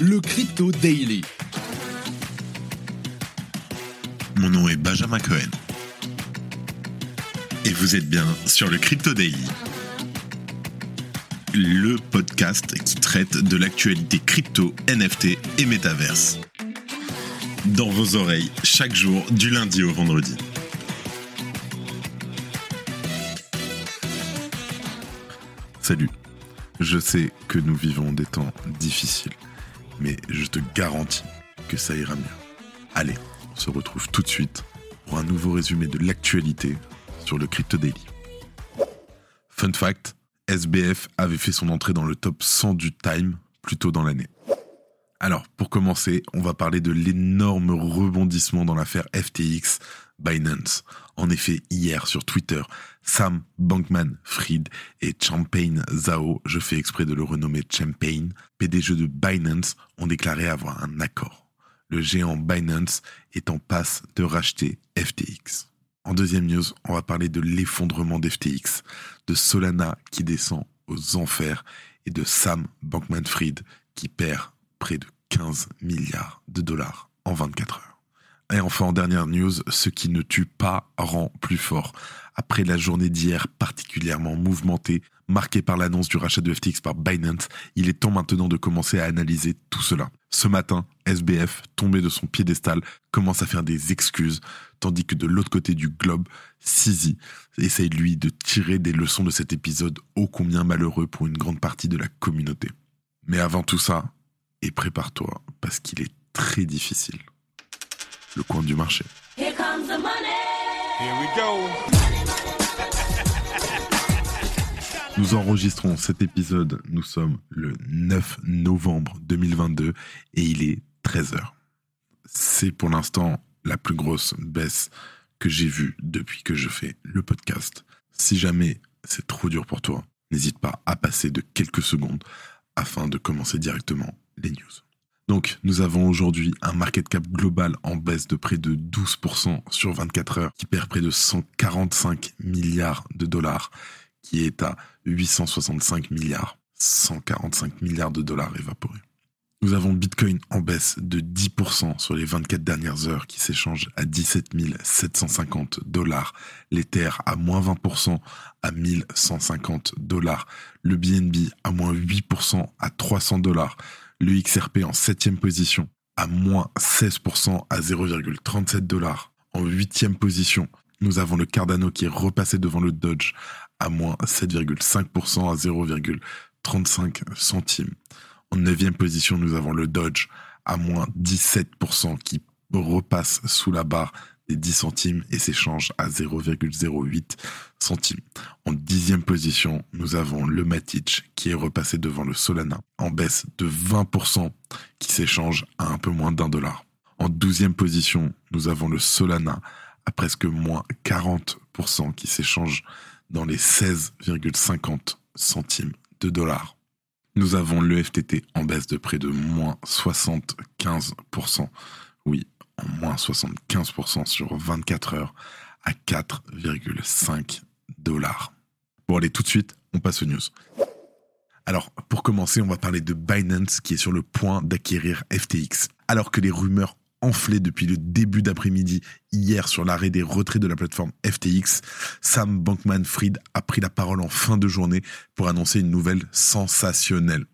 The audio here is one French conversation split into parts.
le Crypto Daily. Mon nom est Benjamin Cohen. Et vous êtes bien sur le Crypto Daily. Le podcast qui traite de l'actualité crypto, NFT et métaverse. Dans vos oreilles, chaque jour, du lundi au vendredi. Salut. Je sais que nous vivons des temps difficiles, mais je te garantis que ça ira mieux. Allez, on se retrouve tout de suite pour un nouveau résumé de l'actualité sur le Crypto Daily. Fun fact, SBF avait fait son entrée dans le top 100 du Time plus tôt dans l'année. Alors, pour commencer, on va parler de l'énorme rebondissement dans l'affaire FTX Binance. En effet, hier sur Twitter, Sam Bankman-Fried et Champagne Zhao, je fais exprès de le renommer Champagne, PDG de Binance, ont déclaré avoir un accord. Le géant Binance est en passe de racheter FTX. En deuxième news, on va parler de l'effondrement d'FTX, de Solana qui descend aux enfers et de Sam Bankman-Fried qui perd près de 15 milliards de dollars en 24 heures. Et enfin, en dernière news, ce qui ne tue pas rend plus fort. Après la journée d'hier particulièrement mouvementée, marquée par l'annonce du rachat de FTX par Binance, il est temps maintenant de commencer à analyser tout cela. Ce matin, SBF, tombé de son piédestal, commence à faire des excuses, tandis que de l'autre côté du globe, Sisi essaye lui de tirer des leçons de cet épisode ô combien malheureux pour une grande partie de la communauté. Mais avant tout ça, et prépare-toi parce qu'il est très difficile. Le coin du marché. Here comes the money. Here we go. Nous enregistrons cet épisode, nous sommes le 9 novembre 2022 et il est 13h. C'est pour l'instant la plus grosse baisse que j'ai vue depuis que je fais le podcast. Si jamais c'est trop dur pour toi, n'hésite pas à passer de quelques secondes afin de commencer directement les news. Donc, nous avons aujourd'hui un market cap global en baisse de près de 12% sur 24 heures, qui perd près de 145 milliards de dollars, qui est à 865 milliards, 145 milliards de dollars évaporés. Nous avons Bitcoin en baisse de 10% sur les 24 dernières heures qui s'échange à 17 750 dollars. L'Ether à moins 20% à 1150 dollars. Le BNB à moins 8% à 300 dollars. Le XRP en septième position à moins 16% à 0,37 dollars. En huitième position, nous avons le Cardano qui est repassé devant le Dodge à moins 7,5% à 0,35 centimes. En neuvième position, nous avons le Dodge à moins 17% qui repasse sous la barre des 10 centimes et s'échange à 0,08 centimes. En dixième position, nous avons le Matic qui est repassé devant le Solana en baisse de 20% qui s'échange à un peu moins d'un dollar. En douzième position, nous avons le Solana à presque moins 40% qui s'échange dans les 16,50 centimes de dollars. Nous avons le FTT en baisse de près de moins 75%. Oui, moins 75% sur 24 heures à 4,5 dollars. Bon, allez, tout de suite, on passe aux news. Alors, pour commencer, on va parler de Binance qui est sur le point d'acquérir FTX. Alors que les rumeurs enflé depuis le début d'après-midi hier sur l'arrêt des retraits de la plateforme FTX, Sam Bankman-Fried a pris la parole en fin de journée pour annoncer une nouvelle sensationnelle.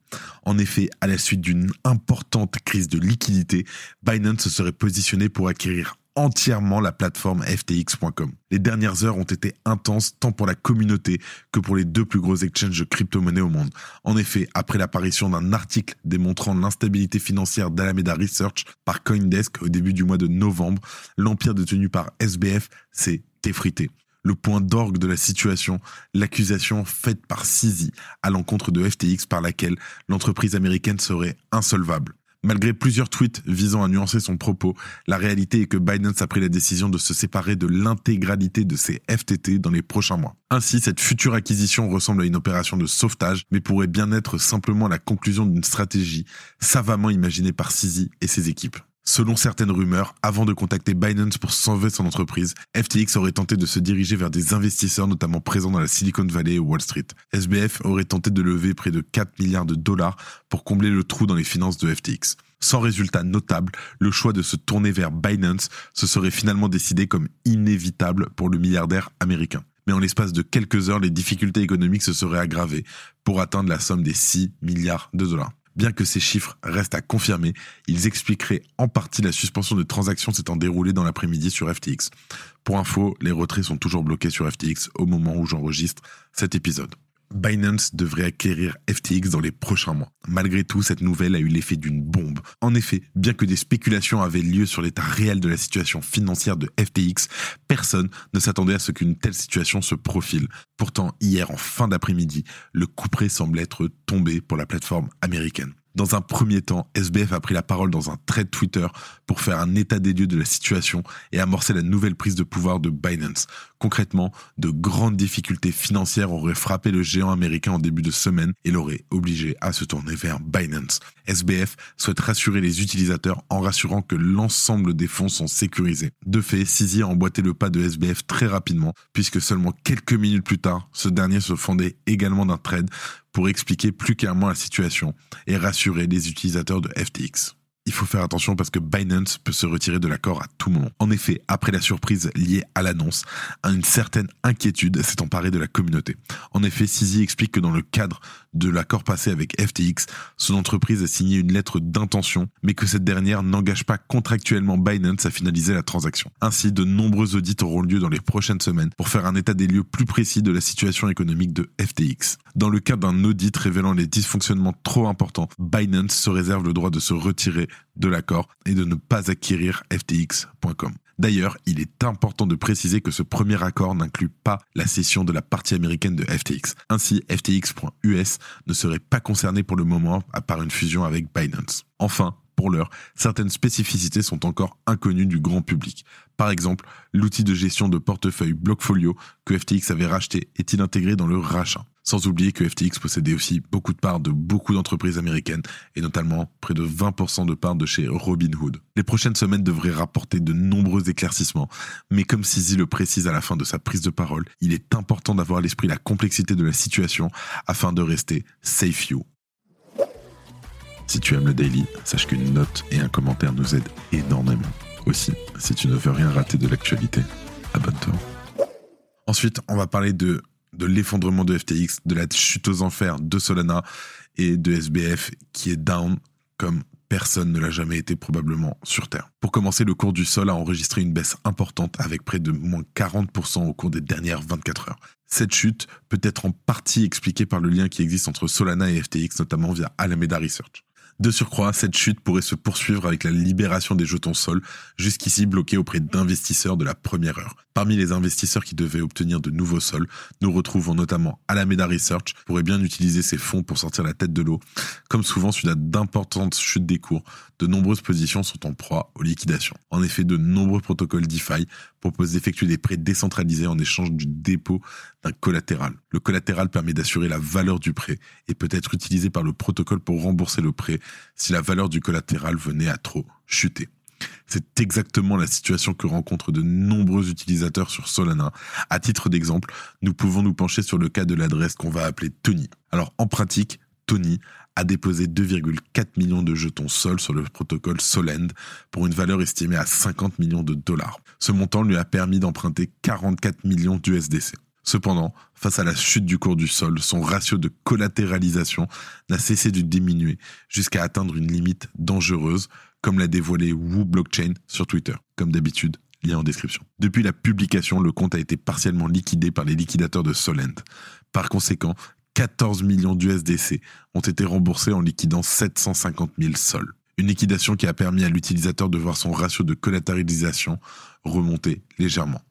En effet, à la suite d'une importante crise de liquidité, Binance se serait positionné pour acquérir entièrement la plateforme FTX.com. Les dernières heures ont été intenses tant pour la communauté que pour les deux plus gros exchanges de crypto-monnaies au monde. En effet, après l'apparition d'un article démontrant l'instabilité financière d'Alameda Research par Coindesk au début du mois de novembre, l'empire détenu par SBF s'est effrité. Le point d'orgue de la situation, l'accusation faite par Sisi à l'encontre de FTX par laquelle l'entreprise américaine serait insolvable. Malgré plusieurs tweets visant à nuancer son propos, la réalité est que Binance a pris la décision de se séparer de l'intégralité de ses FTT dans les prochains mois. Ainsi, cette future acquisition ressemble à une opération de sauvetage, mais pourrait bien être simplement la conclusion d'une stratégie savamment imaginée par Sisi et ses équipes. Selon certaines rumeurs, avant de contacter Binance pour sauver son entreprise, FTX aurait tenté de se diriger vers des investisseurs notamment présents dans la Silicon Valley et Wall Street. SBF aurait tenté de lever près de 4 milliards de dollars pour combler le trou dans les finances de FTX. Sans résultat notable, le choix de se tourner vers Binance se serait finalement décidé comme inévitable pour le milliardaire américain. Mais en l'espace de quelques heures, les difficultés économiques se seraient aggravées pour atteindre la somme des 6 milliards de dollars. Bien que ces chiffres restent à confirmer, ils expliqueraient en partie la suspension de transactions s'étant déroulée dans l'après-midi sur FTX. Pour info, les retraits sont toujours bloqués sur FTX au moment où j'enregistre cet épisode. Binance devrait acquérir FTX dans les prochains mois. Malgré tout, cette nouvelle a eu l'effet d'une bombe. En effet, bien que des spéculations avaient lieu sur l'état réel de la situation financière de FTX, personne ne s'attendait à ce qu'une telle situation se profile. Pourtant, hier en fin d'après-midi, le coup près semble être tombé pour la plateforme américaine. Dans un premier temps, SBF a pris la parole dans un thread Twitter pour faire un état des lieux de la situation et amorcer la nouvelle prise de pouvoir de Binance. Concrètement, de grandes difficultés financières auraient frappé le géant américain en début de semaine et l'auraient obligé à se tourner vers Binance. SBF souhaite rassurer les utilisateurs en rassurant que l'ensemble des fonds sont sécurisés. De fait, Sisi a emboîté le pas de SBF très rapidement puisque seulement quelques minutes plus tard, ce dernier se fondait également d'un trade pour expliquer plus clairement la situation et rassurer les utilisateurs de FTX il faut faire attention parce que Binance peut se retirer de l'accord à tout moment. En effet, après la surprise liée à l'annonce, une certaine inquiétude s'est emparée de la communauté. En effet, Sisi explique que dans le cadre de l'accord passé avec FTX, son entreprise a signé une lettre d'intention, mais que cette dernière n'engage pas contractuellement Binance à finaliser la transaction. Ainsi, de nombreux audits auront lieu dans les prochaines semaines pour faire un état des lieux plus précis de la situation économique de FTX. Dans le cas d'un audit révélant les dysfonctionnements trop importants, Binance se réserve le droit de se retirer de l'accord et de ne pas acquérir FTX.com. D'ailleurs, il est important de préciser que ce premier accord n'inclut pas la cession de la partie américaine de FTX. Ainsi, FTX.us ne serait pas concerné pour le moment à part une fusion avec Binance. Enfin, pour l'heure, certaines spécificités sont encore inconnues du grand public. Par exemple, l'outil de gestion de portefeuille Blockfolio que FTX avait racheté est-il intégré dans le rachat? Sans oublier que FTX possédait aussi beaucoup de parts de beaucoup d'entreprises américaines, et notamment près de 20% de parts de chez Robinhood. Les prochaines semaines devraient rapporter de nombreux éclaircissements, mais comme Sisi le précise à la fin de sa prise de parole, il est important d'avoir à l'esprit la complexité de la situation afin de rester safe you. Si tu aimes le daily, sache qu'une note et un commentaire nous aident énormément. Aussi, si tu ne veux rien rater de l'actualité, abonne-toi. Ensuite, on va parler de de l'effondrement de FTX, de la chute aux enfers de Solana et de SBF qui est down comme personne ne l'a jamais été probablement sur Terre. Pour commencer, le cours du sol a enregistré une baisse importante avec près de moins 40% au cours des dernières 24 heures. Cette chute peut être en partie expliquée par le lien qui existe entre Solana et FTX, notamment via Alameda Research. De surcroît, cette chute pourrait se poursuivre avec la libération des jetons sol, jusqu'ici bloqués auprès d'investisseurs de la première heure. Parmi les investisseurs qui devaient obtenir de nouveaux sols, nous retrouvons notamment Alameda Research, pourrait bien utiliser ses fonds pour sortir la tête de l'eau. Comme souvent, suite à d'importantes chutes des cours, de nombreuses positions sont en proie aux liquidations. En effet, de nombreux protocoles DeFi proposent d'effectuer des prêts décentralisés en échange du dépôt d'un collatéral. Le collatéral permet d'assurer la valeur du prêt et peut être utilisé par le protocole pour rembourser le prêt si la valeur du collatéral venait à trop chuter. C'est exactement la situation que rencontrent de nombreux utilisateurs sur Solana. À titre d'exemple, nous pouvons nous pencher sur le cas de l'adresse qu'on va appeler Tony. Alors en pratique, Tony a déposé 2,4 millions de jetons Sol sur le protocole Solend pour une valeur estimée à 50 millions de dollars. Ce montant lui a permis d'emprunter 44 millions d'USDC. Cependant, face à la chute du cours du sol, son ratio de collatéralisation n'a cessé de diminuer jusqu'à atteindre une limite dangereuse, comme l'a dévoilé Wu Blockchain sur Twitter, comme d'habitude, lien en description. Depuis la publication, le compte a été partiellement liquidé par les liquidateurs de Solend. Par conséquent, 14 millions d'USDC ont été remboursés en liquidant 750 000 sols. Une liquidation qui a permis à l'utilisateur de voir son ratio de collatéralisation remonter légèrement.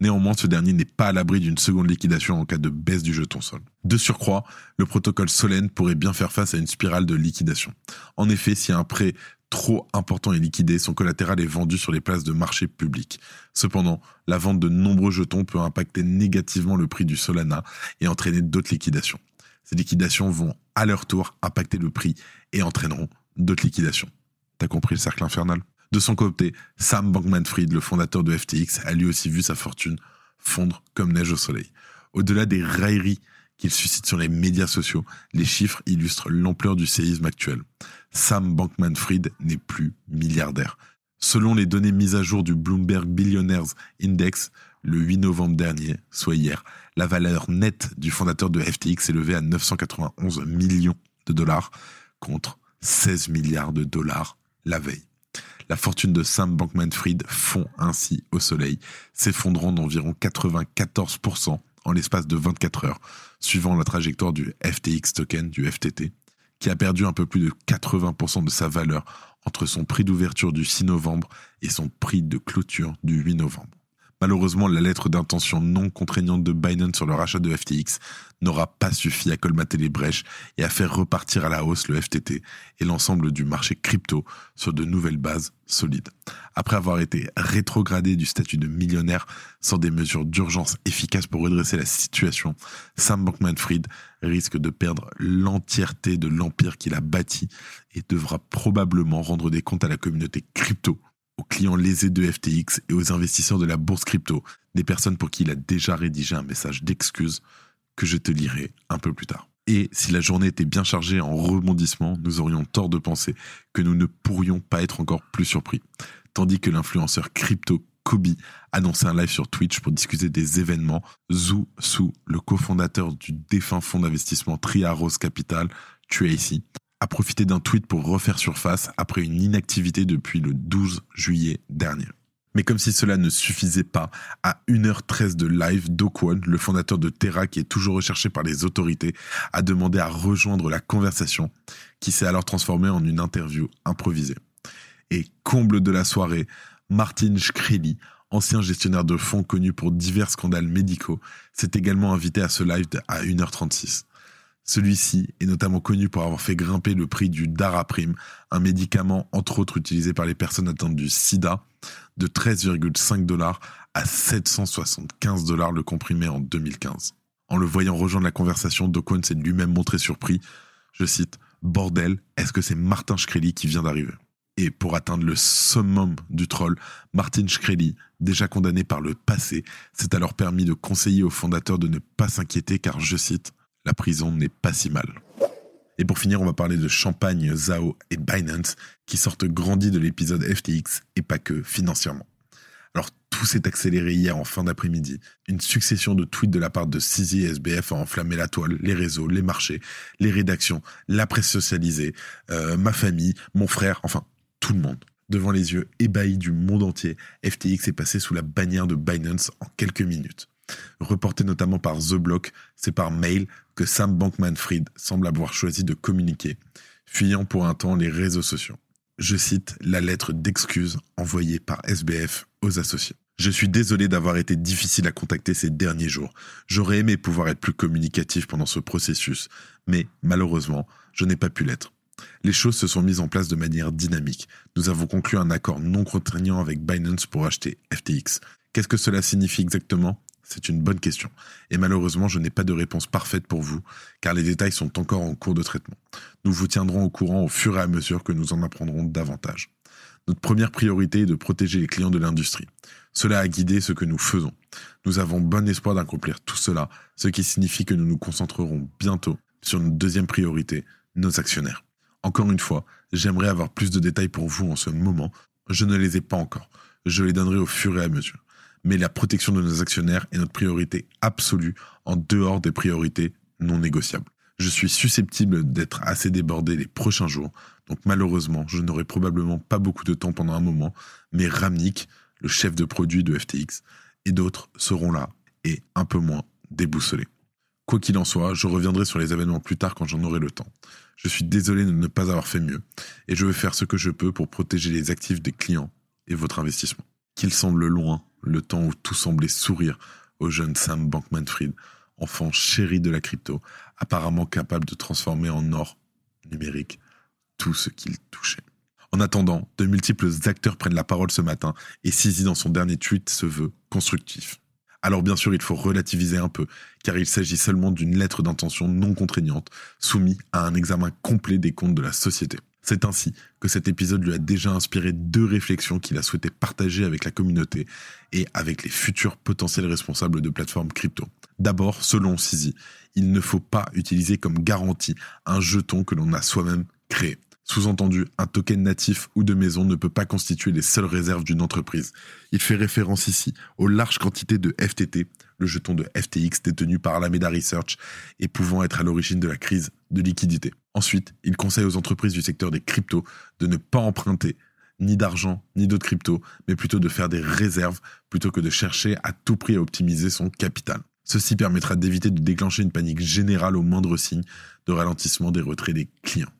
Néanmoins, ce dernier n'est pas à l'abri d'une seconde liquidation en cas de baisse du jeton sol. De surcroît, le protocole Solène pourrait bien faire face à une spirale de liquidation. En effet, si un prêt trop important est liquidé, son collatéral est vendu sur les places de marché public. Cependant, la vente de nombreux jetons peut impacter négativement le prix du Solana et entraîner d'autres liquidations. Ces liquidations vont à leur tour impacter le prix et entraîneront d'autres liquidations. T'as compris le cercle infernal? De son côté, Sam Bankman-Fried, le fondateur de FTX, a lui aussi vu sa fortune fondre comme neige au soleil. Au-delà des railleries qu'il suscite sur les médias sociaux, les chiffres illustrent l'ampleur du séisme actuel. Sam Bankman-Fried n'est plus milliardaire. Selon les données mises à jour du Bloomberg Billionaires Index, le 8 novembre dernier, soit hier, la valeur nette du fondateur de FTX est levée à 991 millions de dollars contre 16 milliards de dollars la veille. La fortune de Sam Bankman-Fried fond ainsi au soleil, s'effondrant d'environ 94% en l'espace de 24 heures, suivant la trajectoire du FTX token, du FTT, qui a perdu un peu plus de 80% de sa valeur entre son prix d'ouverture du 6 novembre et son prix de clôture du 8 novembre. Malheureusement, la lettre d'intention non contraignante de Binance sur le rachat de FTX n'aura pas suffi à colmater les brèches et à faire repartir à la hausse le FTT et l'ensemble du marché crypto sur de nouvelles bases solides. Après avoir été rétrogradé du statut de millionnaire sans des mesures d'urgence efficaces pour redresser la situation, Sam Bankman-Fried risque de perdre l'entièreté de l'empire qu'il a bâti et devra probablement rendre des comptes à la communauté crypto aux clients lésés de FTX et aux investisseurs de la bourse crypto, des personnes pour qui il a déjà rédigé un message d'excuse que je te lirai un peu plus tard. Et si la journée était bien chargée en rebondissements, nous aurions tort de penser que nous ne pourrions pas être encore plus surpris. Tandis que l'influenceur crypto Kobe annonçait un live sur Twitch pour discuter des événements, Zhu Su, le cofondateur du défunt fonds d'investissement Triaros Capital, Tracy, a profité d'un tweet pour refaire surface après une inactivité depuis le 12 juillet dernier. Mais comme si cela ne suffisait pas, à 1h13 de live, Dokwon, le fondateur de Terra qui est toujours recherché par les autorités, a demandé à rejoindre la conversation qui s'est alors transformée en une interview improvisée. Et comble de la soirée, Martin Shkreli, ancien gestionnaire de fonds connu pour divers scandales médicaux, s'est également invité à ce live à 1h36. Celui-ci est notamment connu pour avoir fait grimper le prix du Daraprime, un médicament entre autres utilisé par les personnes atteintes du sida, de 13,5 dollars à 775 dollars le comprimé en 2015. En le voyant rejoindre la conversation, Dokwon s'est lui-même montré surpris. Je cite Bordel, est-ce que c'est Martin Shkreli qui vient d'arriver? Et pour atteindre le summum du troll, Martin Shkreli, déjà condamné par le passé, s'est alors permis de conseiller aux fondateurs de ne pas s'inquiéter car, je cite, la prison n'est pas si mal. Et pour finir, on va parler de Champagne, Zao et Binance qui sortent grandis de l'épisode FTX et pas que financièrement. Alors tout s'est accéléré hier en fin d'après-midi. Une succession de tweets de la part de CZ et SBF a enflammé la toile, les réseaux, les marchés, les rédactions, la presse socialisée, euh, ma famille, mon frère, enfin tout le monde. Devant les yeux ébahis du monde entier, FTX est passé sous la bannière de Binance en quelques minutes. Reporté notamment par The Block, c'est par mail que Sam Bankman-Fried semble avoir choisi de communiquer, fuyant pour un temps les réseaux sociaux. Je cite la lettre d'excuse envoyée par SBF aux associés. Je suis désolé d'avoir été difficile à contacter ces derniers jours. J'aurais aimé pouvoir être plus communicatif pendant ce processus, mais malheureusement, je n'ai pas pu l'être. Les choses se sont mises en place de manière dynamique. Nous avons conclu un accord non contraignant avec Binance pour acheter FTX. Qu'est-ce que cela signifie exactement? C'est une bonne question. Et malheureusement, je n'ai pas de réponse parfaite pour vous, car les détails sont encore en cours de traitement. Nous vous tiendrons au courant au fur et à mesure que nous en apprendrons davantage. Notre première priorité est de protéger les clients de l'industrie. Cela a guidé ce que nous faisons. Nous avons bon espoir d'accomplir tout cela, ce qui signifie que nous nous concentrerons bientôt sur notre deuxième priorité, nos actionnaires. Encore une fois, j'aimerais avoir plus de détails pour vous en ce moment. Je ne les ai pas encore. Je les donnerai au fur et à mesure mais la protection de nos actionnaires est notre priorité absolue en dehors des priorités non négociables. Je suis susceptible d'être assez débordé les prochains jours, donc malheureusement, je n'aurai probablement pas beaucoup de temps pendant un moment, mais Ramnik, le chef de produit de FTX, et d'autres seront là et un peu moins déboussolés. Quoi qu'il en soit, je reviendrai sur les événements plus tard quand j'en aurai le temps. Je suis désolé de ne pas avoir fait mieux, et je vais faire ce que je peux pour protéger les actifs des clients et votre investissement. Qu'il semble loin, le temps où tout semblait sourire au jeune Sam Bankman-Fried, enfant chéri de la crypto, apparemment capable de transformer en or numérique tout ce qu'il touchait. En attendant, de multiples acteurs prennent la parole ce matin et Sisi dans son dernier tweet se veut constructif. Alors bien sûr, il faut relativiser un peu, car il s'agit seulement d'une lettre d'intention non contraignante, soumise à un examen complet des comptes de la société. C'est ainsi que cet épisode lui a déjà inspiré deux réflexions qu'il a souhaité partager avec la communauté et avec les futurs potentiels responsables de plateformes crypto. D'abord, selon Sisi, il ne faut pas utiliser comme garantie un jeton que l'on a soi-même créé. Sous-entendu, un token natif ou de maison ne peut pas constituer les seules réserves d'une entreprise. Il fait référence ici aux larges quantités de FTT, le jeton de FTX détenu par Alameda Research et pouvant être à l'origine de la crise de liquidité. Ensuite, il conseille aux entreprises du secteur des cryptos de ne pas emprunter ni d'argent, ni d'autres cryptos, mais plutôt de faire des réserves plutôt que de chercher à tout prix à optimiser son capital. Ceci permettra d'éviter de déclencher une panique générale au moindre signe de ralentissement des retraits des clients.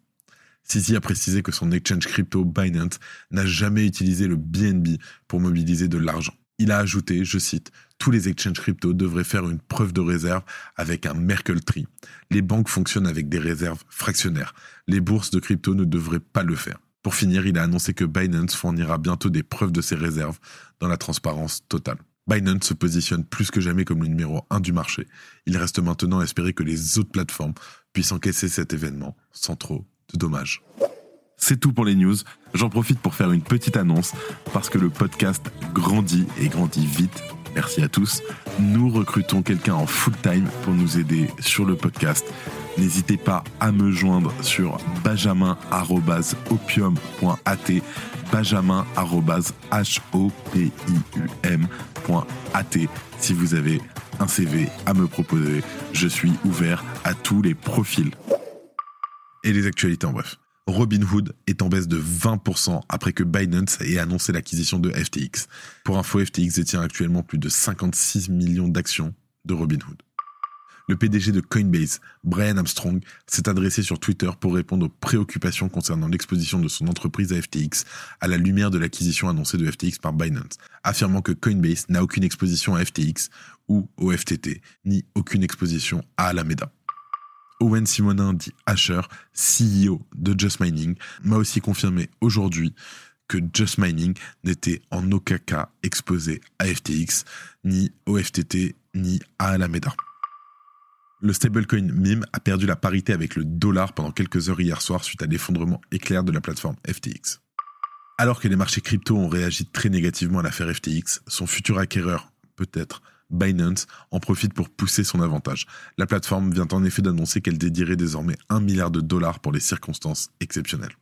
Sisi a précisé que son exchange crypto Binance n'a jamais utilisé le BNB pour mobiliser de l'argent. Il a ajouté, je cite, tous les exchanges crypto devraient faire une preuve de réserve avec un Merkle Tree. Les banques fonctionnent avec des réserves fractionnaires. Les bourses de crypto ne devraient pas le faire. Pour finir, il a annoncé que Binance fournira bientôt des preuves de ses réserves dans la transparence totale. Binance se positionne plus que jamais comme le numéro 1 du marché. Il reste maintenant à espérer que les autres plateformes puissent encaisser cet événement sans trop de dommages. C'est tout pour les news. J'en profite pour faire une petite annonce parce que le podcast grandit et grandit vite. Merci à tous. Nous recrutons quelqu'un en full time pour nous aider sur le podcast. N'hésitez pas à me joindre sur benjamin.opium.at benjamin.hopium.at si vous avez un CV à me proposer. Je suis ouvert à tous les profils. Et les actualités en bref. Robinhood est en baisse de 20% après que Binance ait annoncé l'acquisition de FTX. Pour info, FTX détient actuellement plus de 56 millions d'actions de Robinhood. Le PDG de Coinbase, Brian Armstrong, s'est adressé sur Twitter pour répondre aux préoccupations concernant l'exposition de son entreprise à FTX à la lumière de l'acquisition annoncée de FTX par Binance, affirmant que Coinbase n'a aucune exposition à FTX ou au FTT, ni aucune exposition à Alameda. Owen Simonin, dit Asher, CEO de Just Mining, m'a aussi confirmé aujourd'hui que Just Mining n'était en aucun cas exposé à FTX, ni au FTT, ni à Alameda. Le stablecoin MIM a perdu la parité avec le dollar pendant quelques heures hier soir suite à l'effondrement éclair de la plateforme FTX. Alors que les marchés crypto ont réagi très négativement à l'affaire FTX, son futur acquéreur, peut-être, Binance, en profite pour pousser son avantage. La plateforme vient en effet d'annoncer qu'elle dédierait désormais 1 milliard de dollars pour les circonstances exceptionnelles.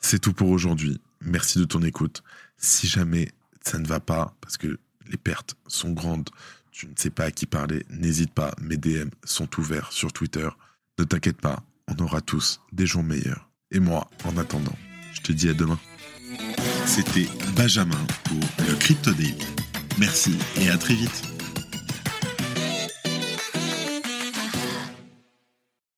C'est tout pour aujourd'hui. Merci de ton écoute. Si jamais ça ne va pas, parce que les pertes sont grandes, tu ne sais pas à qui parler, n'hésite pas, mes DM sont ouverts sur Twitter. Ne t'inquiète pas, on aura tous des jours meilleurs. Et moi, en attendant, je te dis à demain. C'était Benjamin pour le Crypto. Merci et à très vite.